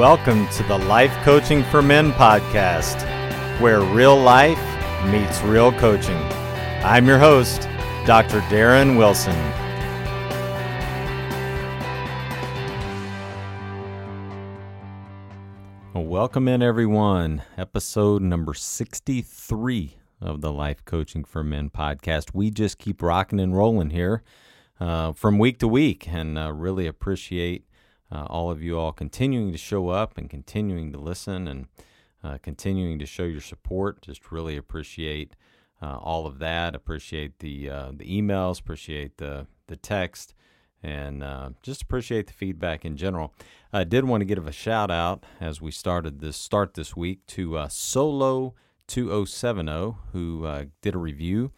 Welcome to the Life Coaching for Men podcast, where real life meets real coaching. I'm your host, Dr. Darren Wilson. Welcome in, everyone. Episode number 63 of the Life Coaching for Men podcast. We just keep rocking and rolling here uh, from week to week and uh, really appreciate uh, all of you all continuing to show up and continuing to listen and uh, continuing to show your support. Just really appreciate uh, all of that. Appreciate the uh, the emails. Appreciate the the text, and uh, just appreciate the feedback in general. I did want to give a shout out as we started this start this week to uh, Solo 2070 who did a review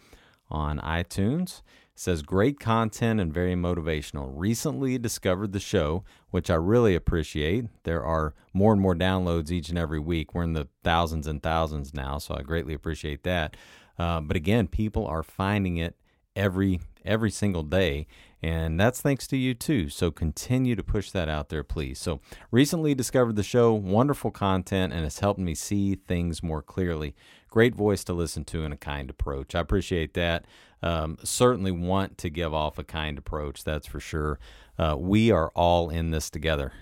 on iTunes says great content and very motivational. Recently discovered the show, which I really appreciate. There are more and more downloads each and every week. We're in the thousands and thousands now, so I greatly appreciate that. Uh, but again, people are finding it every every single day and that's thanks to you too so continue to push that out there please so recently discovered the show wonderful content and it's helped me see things more clearly great voice to listen to and a kind approach. I appreciate that. Um, certainly want to give off a kind approach that's for sure. Uh, we are all in this together.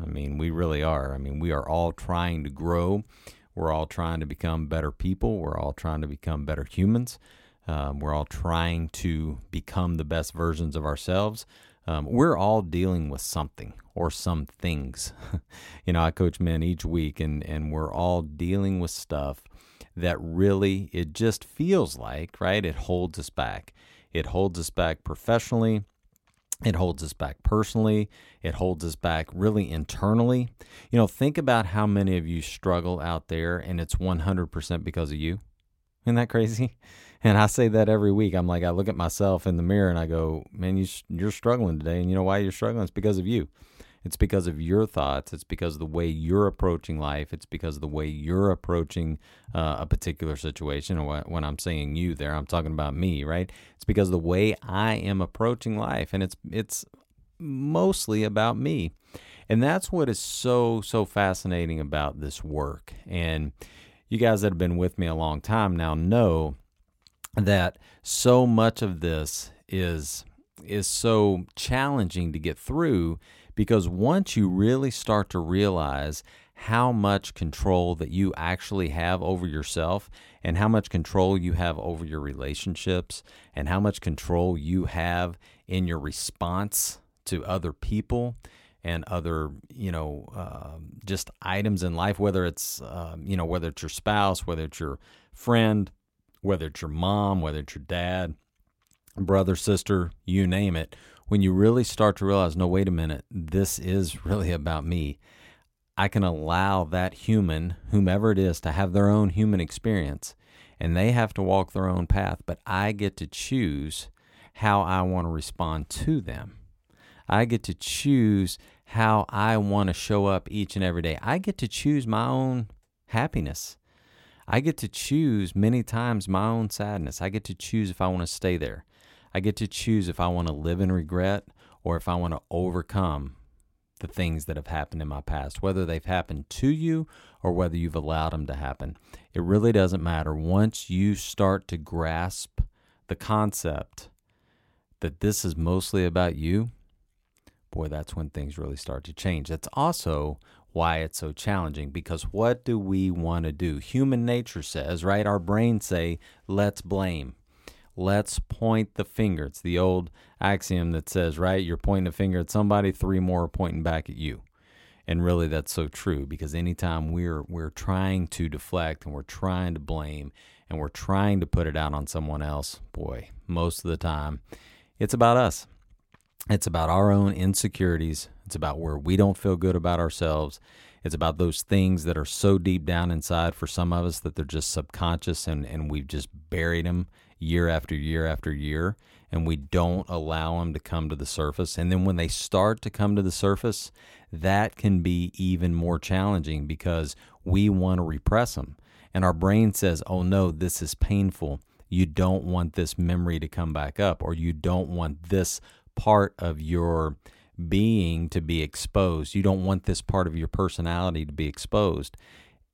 I mean we really are. I mean we are all trying to grow. We're all trying to become better people. We're all trying to become better humans. Um, we're all trying to become the best versions of ourselves. Um, we're all dealing with something or some things. you know, I coach men each week, and, and we're all dealing with stuff that really, it just feels like, right? It holds us back. It holds us back professionally. It holds us back personally. It holds us back really internally. You know, think about how many of you struggle out there and it's 100% because of you. Isn't that crazy? And I say that every week. I'm like, I look at myself in the mirror and I go, man, you, you're struggling today. And you know why you're struggling? It's because of you. It's because of your thoughts. It's because of the way you're approaching life. It's because of the way you're approaching uh, a particular situation. When I'm saying you there, I'm talking about me, right? It's because of the way I am approaching life. And it's, it's mostly about me. And that's what is so, so fascinating about this work. And you guys that have been with me a long time now know that so much of this is is so challenging to get through because once you really start to realize how much control that you actually have over yourself and how much control you have over your relationships and how much control you have in your response to other people and other you know uh, just items in life whether it's uh, you know whether it's your spouse whether it's your friend whether it's your mom, whether it's your dad, brother, sister, you name it, when you really start to realize, no, wait a minute, this is really about me. I can allow that human, whomever it is, to have their own human experience and they have to walk their own path, but I get to choose how I want to respond to them. I get to choose how I want to show up each and every day. I get to choose my own happiness. I get to choose many times my own sadness. I get to choose if I want to stay there. I get to choose if I want to live in regret or if I want to overcome the things that have happened in my past, whether they've happened to you or whether you've allowed them to happen. It really doesn't matter. Once you start to grasp the concept that this is mostly about you, boy, that's when things really start to change. That's also why it's so challenging because what do we want to do? Human nature says, right? Our brains say, let's blame. Let's point the finger. It's the old axiom that says, right? You're pointing a finger at somebody, three more are pointing back at you. And really that's so true because anytime we're we're trying to deflect and we're trying to blame and we're trying to put it out on someone else, boy, most of the time it's about us. It's about our own insecurities. It's about where we don't feel good about ourselves. It's about those things that are so deep down inside for some of us that they're just subconscious and, and we've just buried them year after year after year. And we don't allow them to come to the surface. And then when they start to come to the surface, that can be even more challenging because we want to repress them. And our brain says, oh no, this is painful. You don't want this memory to come back up, or you don't want this part of your being to be exposed. You don't want this part of your personality to be exposed,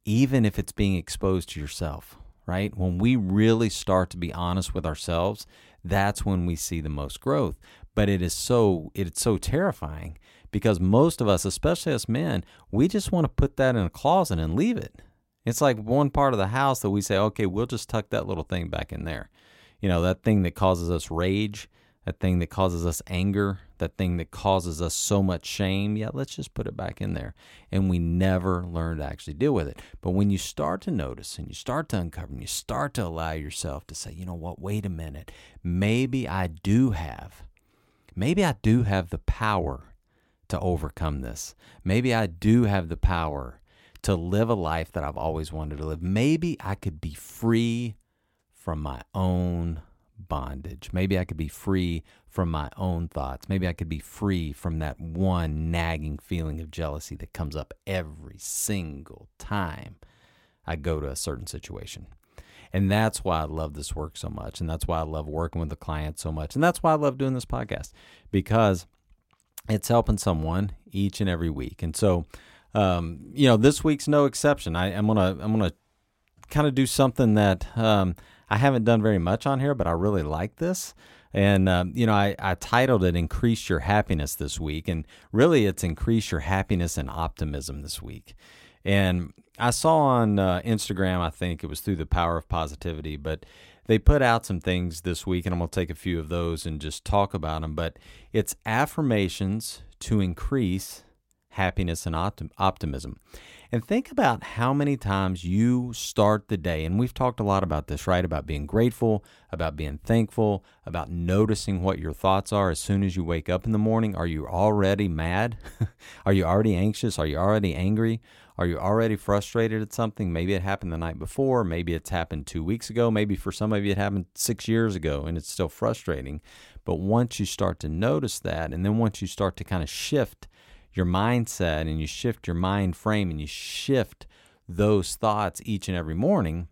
even if it's being exposed to yourself, right? When we really start to be honest with ourselves, that's when we see the most growth. But it is so it's so terrifying because most of us, especially us men, we just want to put that in a closet and leave it. It's like one part of the house that we say, okay, we'll just tuck that little thing back in there. You know, that thing that causes us rage, that thing that causes us anger, that thing that causes us so much shame, yeah, let's just put it back in there. And we never learn to actually deal with it. But when you start to notice and you start to uncover and you start to allow yourself to say, you know what, wait a minute, maybe I do have, maybe I do have the power to overcome this. Maybe I do have the power to live a life that I've always wanted to live. Maybe I could be free from my own bondage. Maybe I could be free from my own thoughts. Maybe I could be free from that one nagging feeling of jealousy that comes up every single time I go to a certain situation. And that's why I love this work so much. And that's why I love working with the client so much. And that's why I love doing this podcast because it's helping someone each and every week. And so, um, you know, this week's no exception. I, am gonna I'm gonna kind of do something that um, I haven't done very much on here, but I really like this. And, um, you know, I, I titled it Increase Your Happiness this week. And really, it's Increase Your Happiness and Optimism this week. And I saw on uh, Instagram, I think it was through the power of positivity, but they put out some things this week, and I'm going to take a few of those and just talk about them. But it's affirmations to increase happiness and optim- optimism. And think about how many times you start the day. And we've talked a lot about this, right? About being grateful, about being thankful, about noticing what your thoughts are as soon as you wake up in the morning. Are you already mad? are you already anxious? Are you already angry? Are you already frustrated at something? Maybe it happened the night before. Maybe it's happened two weeks ago. Maybe for some of you it happened six years ago and it's still frustrating. But once you start to notice that, and then once you start to kind of shift your mindset and you shift your mind frame and you shift those thoughts each and every morning,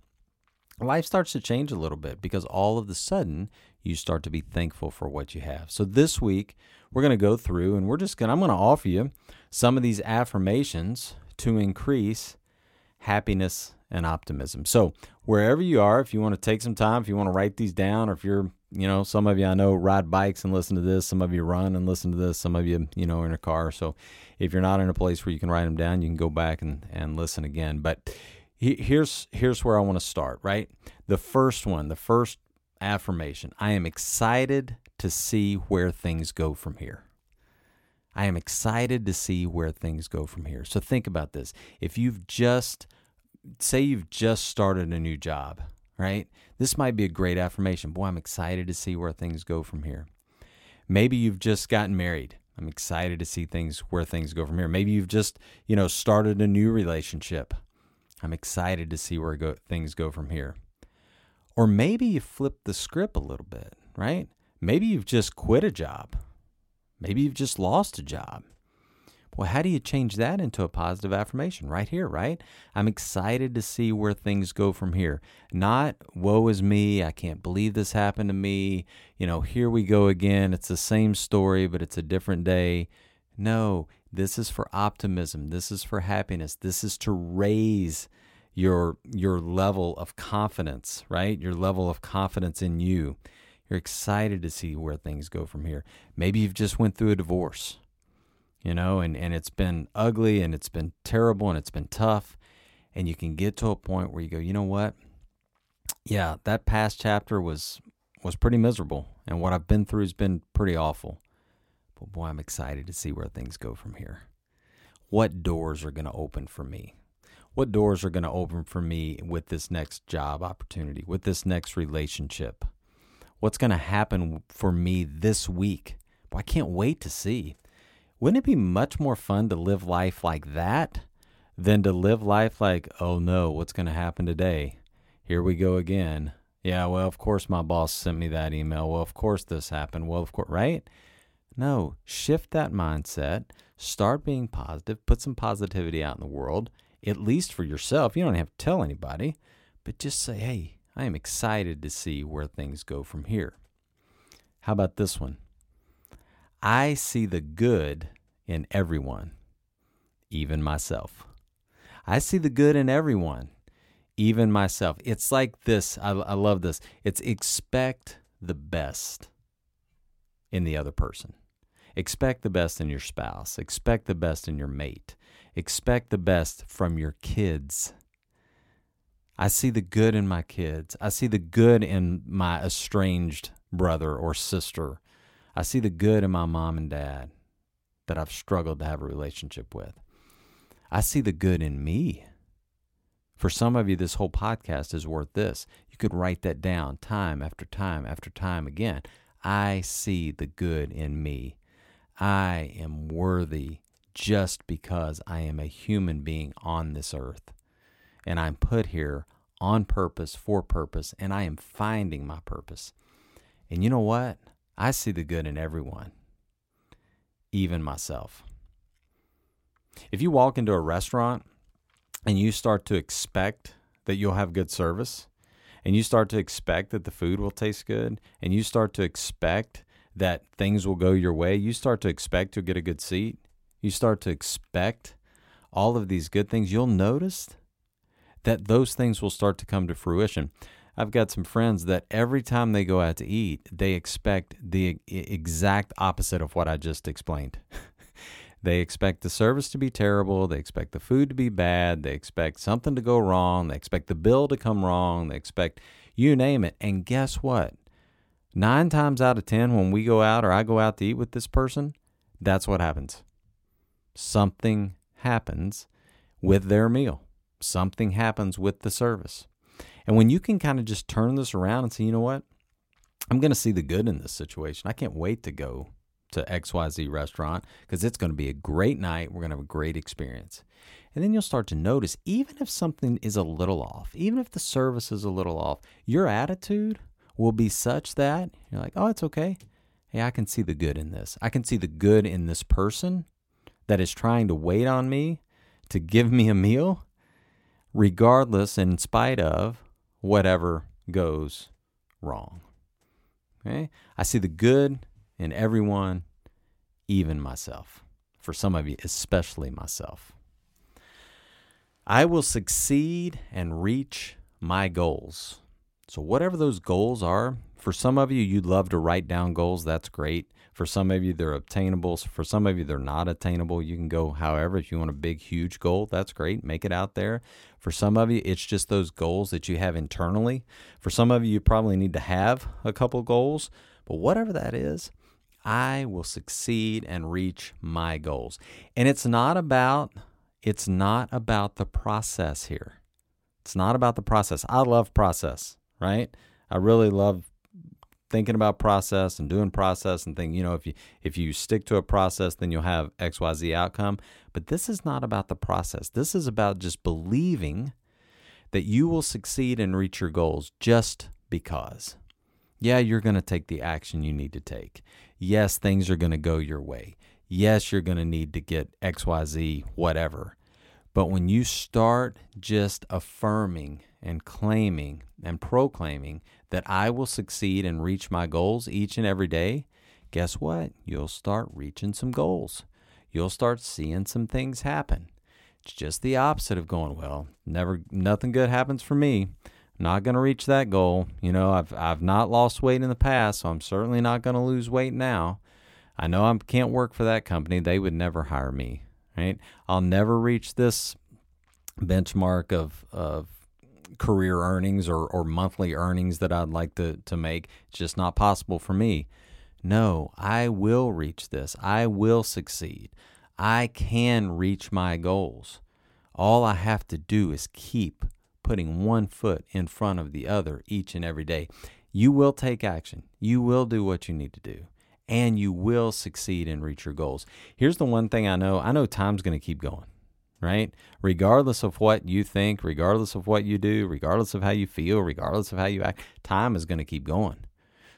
life starts to change a little bit because all of a sudden you start to be thankful for what you have. So this week we're going to go through and we're just going to I'm going to offer you some of these affirmations to increase happiness and optimism. So wherever you are, if you want to take some time, if you want to write these down or if you're you know, some of you I know ride bikes and listen to this. Some of you run and listen to this. Some of you, you know, in a car. So if you're not in a place where you can write them down, you can go back and, and listen again. But here's here's where I want to start. Right, the first one, the first affirmation. I am excited to see where things go from here. I am excited to see where things go from here. So think about this. If you've just say you've just started a new job right? This might be a great affirmation. Boy, I'm excited to see where things go from here. Maybe you've just gotten married. I'm excited to see things where things go from here. Maybe you've just, you know, started a new relationship. I'm excited to see where go, things go from here. Or maybe you flip the script a little bit, right? Maybe you've just quit a job. Maybe you've just lost a job. Well, how do you change that into a positive affirmation? Right here, right? I'm excited to see where things go from here. Not, woe is me, I can't believe this happened to me. You know, here we go again. It's the same story, but it's a different day. No, this is for optimism. This is for happiness. This is to raise your your level of confidence, right? Your level of confidence in you. You're excited to see where things go from here. Maybe you've just went through a divorce you know, and, and it's been ugly and it's been terrible and it's been tough. And you can get to a point where you go, you know what? Yeah, that past chapter was was pretty miserable. And what I've been through has been pretty awful. But boy, I'm excited to see where things go from here. What doors are going to open for me? What doors are going to open for me with this next job opportunity, with this next relationship? What's going to happen for me this week? I can't wait to see. Wouldn't it be much more fun to live life like that than to live life like, oh no, what's going to happen today? Here we go again. Yeah, well, of course my boss sent me that email. Well, of course this happened. Well, of course, right? No, shift that mindset. Start being positive. Put some positivity out in the world, at least for yourself. You don't have to tell anybody, but just say, hey, I am excited to see where things go from here. How about this one? I see the good in everyone, even myself. I see the good in everyone, even myself. It's like this. I, I love this. It's expect the best in the other person. Expect the best in your spouse. Expect the best in your mate. Expect the best from your kids. I see the good in my kids. I see the good in my estranged brother or sister. I see the good in my mom and dad that I've struggled to have a relationship with. I see the good in me. For some of you, this whole podcast is worth this. You could write that down time after time after time again. I see the good in me. I am worthy just because I am a human being on this earth. And I'm put here on purpose, for purpose, and I am finding my purpose. And you know what? I see the good in everyone, even myself. If you walk into a restaurant and you start to expect that you'll have good service, and you start to expect that the food will taste good, and you start to expect that things will go your way, you start to expect to get a good seat, you start to expect all of these good things, you'll notice that those things will start to come to fruition. I've got some friends that every time they go out to eat, they expect the exact opposite of what I just explained. they expect the service to be terrible. They expect the food to be bad. They expect something to go wrong. They expect the bill to come wrong. They expect you name it. And guess what? Nine times out of 10, when we go out or I go out to eat with this person, that's what happens. Something happens with their meal, something happens with the service. And when you can kind of just turn this around and say, you know what? I'm going to see the good in this situation. I can't wait to go to XYZ restaurant because it's going to be a great night. We're going to have a great experience. And then you'll start to notice, even if something is a little off, even if the service is a little off, your attitude will be such that you're like, oh, it's okay. Hey, I can see the good in this. I can see the good in this person that is trying to wait on me to give me a meal, regardless, in spite of whatever goes wrong. Okay? I see the good in everyone, even myself. For some of you, especially myself. I will succeed and reach my goals. So, whatever those goals are, for some of you, you'd love to write down goals. That's great. For some of you, they're obtainable. For some of you, they're not attainable. You can go however. If you want a big, huge goal, that's great. Make it out there. For some of you, it's just those goals that you have internally. For some of you, you probably need to have a couple goals. But whatever that is, I will succeed and reach my goals. And it's not about it's not about the process here. It's not about the process. I love process, right? I really love thinking about process and doing process and thinking, you know, if you if you stick to a process, then you'll have XYZ outcome. But this is not about the process. This is about just believing that you will succeed and reach your goals just because. Yeah, you're going to take the action you need to take. Yes, things are going to go your way. Yes, you're going to need to get XYZ, whatever. But when you start just affirming and claiming and proclaiming that I will succeed and reach my goals each and every day, guess what? You'll start reaching some goals. You'll start seeing some things happen. It's just the opposite of going, well, never nothing good happens for me. I'm not going to reach that goal. You know, I've I've not lost weight in the past, so I'm certainly not going to lose weight now. I know I can't work for that company. They would never hire me, right? I'll never reach this benchmark of, of career earnings or, or monthly earnings that I'd like to, to make. It's just not possible for me. No, I will reach this. I will succeed. I can reach my goals. All I have to do is keep putting one foot in front of the other each and every day. You will take action. You will do what you need to do. And you will succeed and reach your goals. Here's the one thing I know I know time's going to keep going right? Regardless of what you think, regardless of what you do, regardless of how you feel, regardless of how you act, time is going to keep going.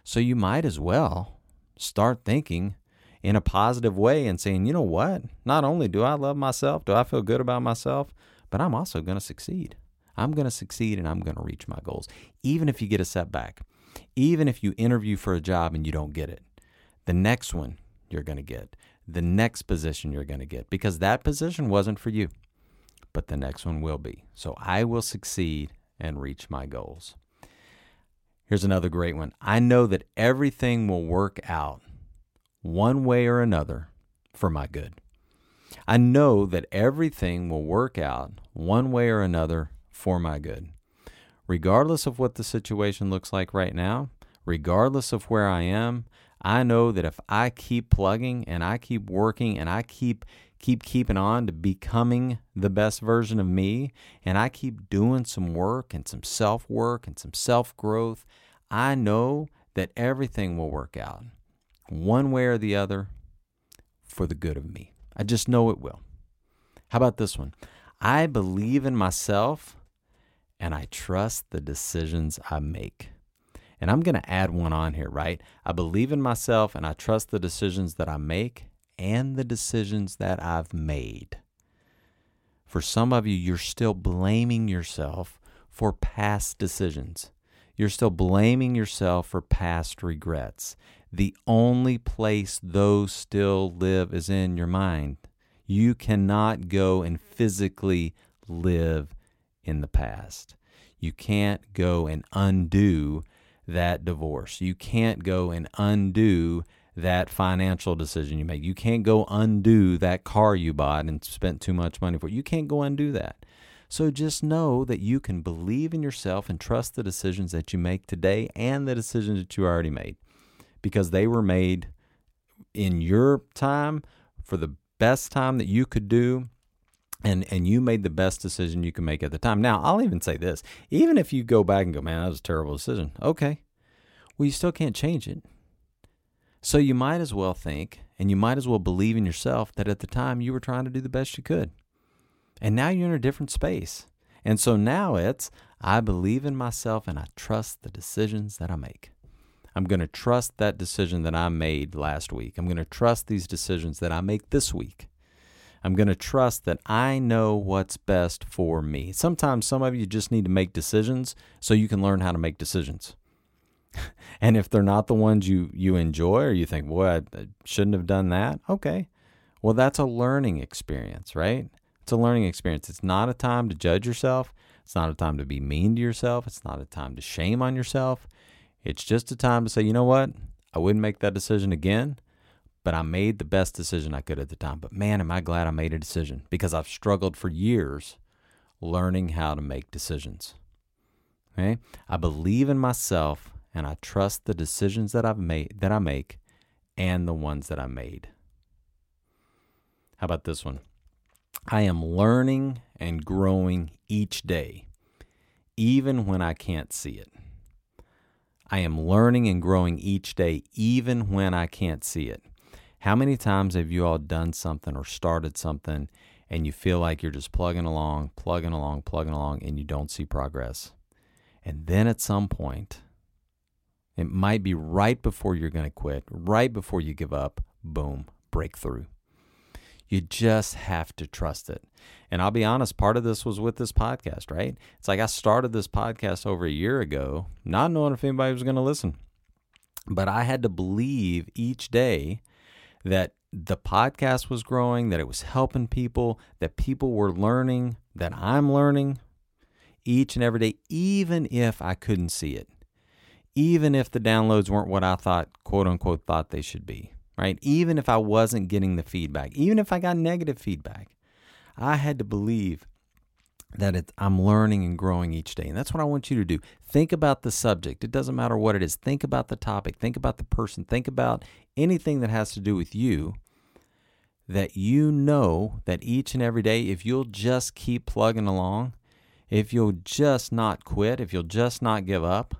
So you might as well start thinking in a positive way and saying, you know what? Not only do I love myself, do I feel good about myself, but I'm also going to succeed. I'm going to succeed and I'm going to reach my goals. Even if you get a setback, even if you interview for a job and you don't get it, the next one you're going to get the next position you're going to get because that position wasn't for you, but the next one will be. So I will succeed and reach my goals. Here's another great one. I know that everything will work out one way or another for my good. I know that everything will work out one way or another for my good. Regardless of what the situation looks like right now, regardless of where I am, I know that if I keep plugging and I keep working and I keep keep keeping on to becoming the best version of me and I keep doing some work and some self-work and some self-growth, I know that everything will work out one way or the other for the good of me. I just know it will. How about this one? I believe in myself and I trust the decisions I make. And I'm going to add one on here, right? I believe in myself and I trust the decisions that I make and the decisions that I've made. For some of you, you're still blaming yourself for past decisions. You're still blaming yourself for past regrets. The only place those still live is in your mind. You cannot go and physically live in the past. You can't go and undo that divorce. You can't go and undo that financial decision you make. You can't go undo that car you bought and spent too much money for. You can't go undo that. So just know that you can believe in yourself and trust the decisions that you make today and the decisions that you already made because they were made in your time for the best time that you could do and and you made the best decision you can make at the time. Now, I'll even say this: even if you go back and go, "Man, that was a terrible decision," okay, well, you still can't change it. So you might as well think, and you might as well believe in yourself that at the time you were trying to do the best you could, and now you're in a different space. And so now it's I believe in myself and I trust the decisions that I make. I'm going to trust that decision that I made last week. I'm going to trust these decisions that I make this week. I'm going to trust that I know what's best for me. Sometimes some of you just need to make decisions so you can learn how to make decisions. and if they're not the ones you you enjoy or you think, "Boy, I shouldn't have done that." Okay. Well, that's a learning experience, right? It's a learning experience. It's not a time to judge yourself. It's not a time to be mean to yourself. It's not a time to shame on yourself. It's just a time to say, "You know what? I wouldn't make that decision again." But I made the best decision I could at the time. But man, am I glad I made a decision because I've struggled for years learning how to make decisions. Okay? I believe in myself and I trust the decisions that I've made that I make and the ones that I made. How about this one? I am learning and growing each day, even when I can't see it. I am learning and growing each day, even when I can't see it. How many times have you all done something or started something and you feel like you're just plugging along, plugging along, plugging along, and you don't see progress? And then at some point, it might be right before you're going to quit, right before you give up, boom, breakthrough. You just have to trust it. And I'll be honest, part of this was with this podcast, right? It's like I started this podcast over a year ago, not knowing if anybody was going to listen. But I had to believe each day that the podcast was growing, that it was helping people, that people were learning, that I'm learning each and every day, even if I couldn't see it, even if the downloads weren't what I thought, quote unquote, thought they should be, right? Even if I wasn't getting the feedback, even if I got negative feedback, I had to believe that it, I'm learning and growing each day. And that's what I want you to do. Think about the subject. It doesn't matter what it is. Think about the topic. Think about the person. Think about anything that has to do with you that you know that each and every day, if you'll just keep plugging along, if you'll just not quit, if you'll just not give up,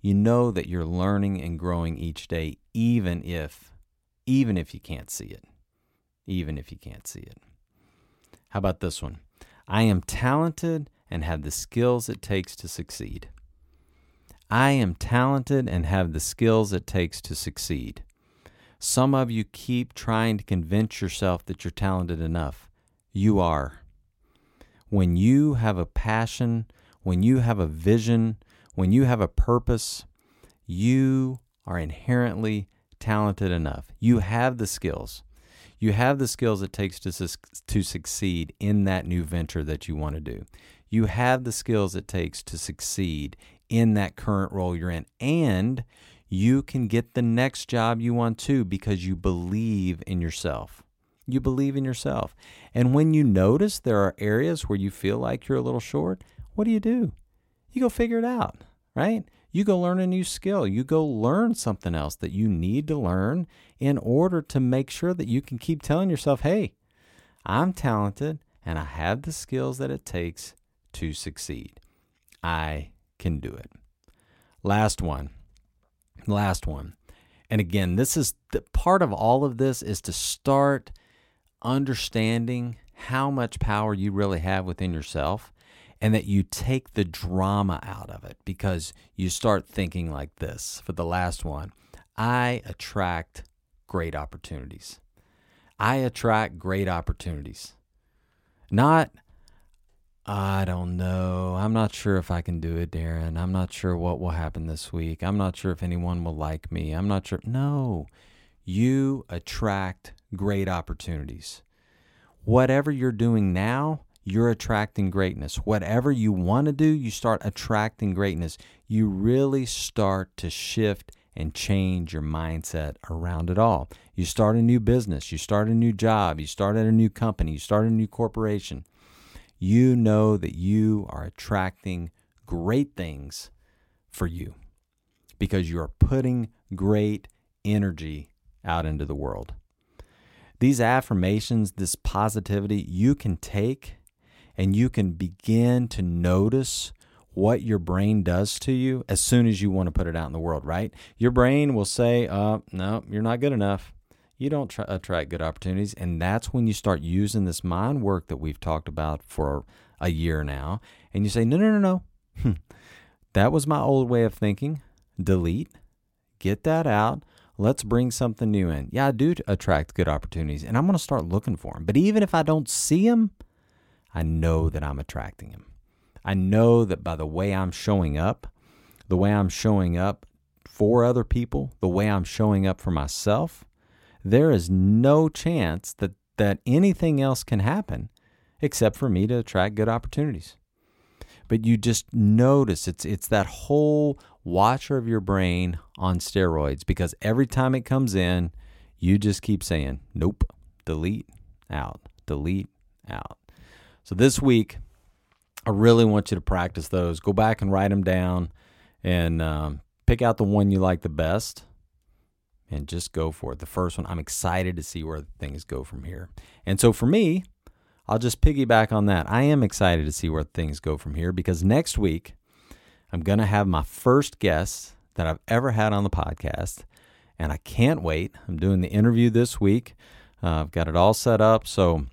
you know that you're learning and growing each day, even if, even if you can't see it. Even if you can't see it. How about this one? I am talented and have the skills it takes to succeed. I am talented and have the skills it takes to succeed. Some of you keep trying to convince yourself that you're talented enough. You are. When you have a passion, when you have a vision, when you have a purpose, you are inherently talented enough. You have the skills. You have the skills it takes to, to succeed in that new venture that you want to do. You have the skills it takes to succeed in that current role you're in. And you can get the next job you want to because you believe in yourself. You believe in yourself. And when you notice there are areas where you feel like you're a little short, what do you do? You go figure it out, right? You go learn a new skill. You go learn something else that you need to learn in order to make sure that you can keep telling yourself, hey, I'm talented and I have the skills that it takes to succeed. I can do it. Last one Last one. And again, this is the part of all of this is to start understanding how much power you really have within yourself and that you take the drama out of it because you start thinking like this. For the last one, I attract great opportunities. I attract great opportunities. Not I don't know. I'm not sure if I can do it, Darren. I'm not sure what will happen this week. I'm not sure if anyone will like me. I'm not sure. No, you attract great opportunities. Whatever you're doing now, you're attracting greatness. Whatever you want to do, you start attracting greatness. You really start to shift and change your mindset around it all. You start a new business, you start a new job, you start at a new company, you start a new corporation you know that you are attracting great things for you because you are putting great energy out into the world. These affirmations, this positivity, you can take and you can begin to notice what your brain does to you as soon as you want to put it out in the world, right? Your brain will say, uh, no, you're not good enough you don't attract good opportunities. And that's when you start using this mind work that we've talked about for a year now. And you say, no, no, no, no. Hmm. that was my old way of thinking. Delete, get that out. Let's bring something new in. Yeah, I do attract good opportunities, and I'm going to start looking for them. But even if I don't see them, I know that I'm attracting them. I know that by the way I'm showing up, the way I'm showing up for other people, the way I'm showing up for myself, there is no chance that, that anything else can happen except for me to attract good opportunities. But you just notice it's it's that whole watcher of your brain on steroids because every time it comes in, you just keep saying, nope, delete, out, delete, out. So this week, I really want you to practice those. Go back and write them down and um, pick out the one you like the best and just go for it. The first one, I'm excited to see where things go from here. And so for me, I'll just piggyback on that. I am excited to see where things go from here because next week I'm going to have my first guest that I've ever had on the podcast. And I can't wait. I'm doing the interview this week. Uh, I've got it all set up. So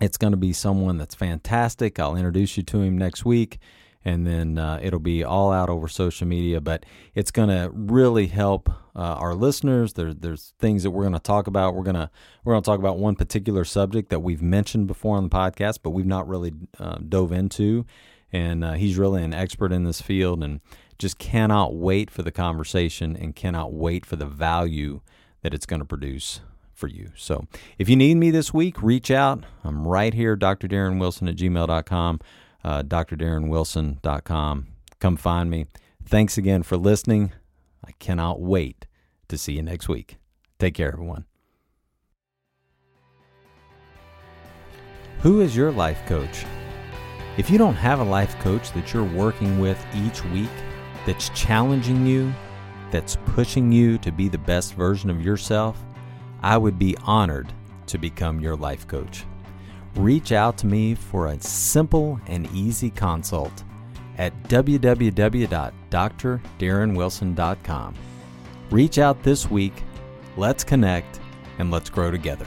it's going to be someone that's fantastic. I'll introduce you to him next week and then uh, it'll be all out over social media. But it's going to really help uh, our listeners. There, there's things that we're going to talk about. We're gonna we're going to talk about one particular subject that we've mentioned before on the podcast, but we've not really uh, dove into. And uh, he's really an expert in this field, and just cannot wait for the conversation and cannot wait for the value that it's going to produce for you. So if you need me this week, reach out. I'm right here, Dr. Darren Wilson at gmail.com uh, drdarrenwilson.com. Come find me. Thanks again for listening. I cannot wait to see you next week. Take care, everyone. Who is your life coach? If you don't have a life coach that you're working with each week, that's challenging you, that's pushing you to be the best version of yourself, I would be honored to become your life coach. Reach out to me for a simple and easy consult at www.drdarrenwilson.com. Reach out this week, let's connect, and let's grow together.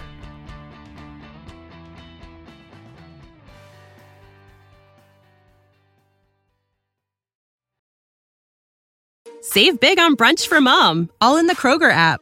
Save big on brunch for mom, all in the Kroger app.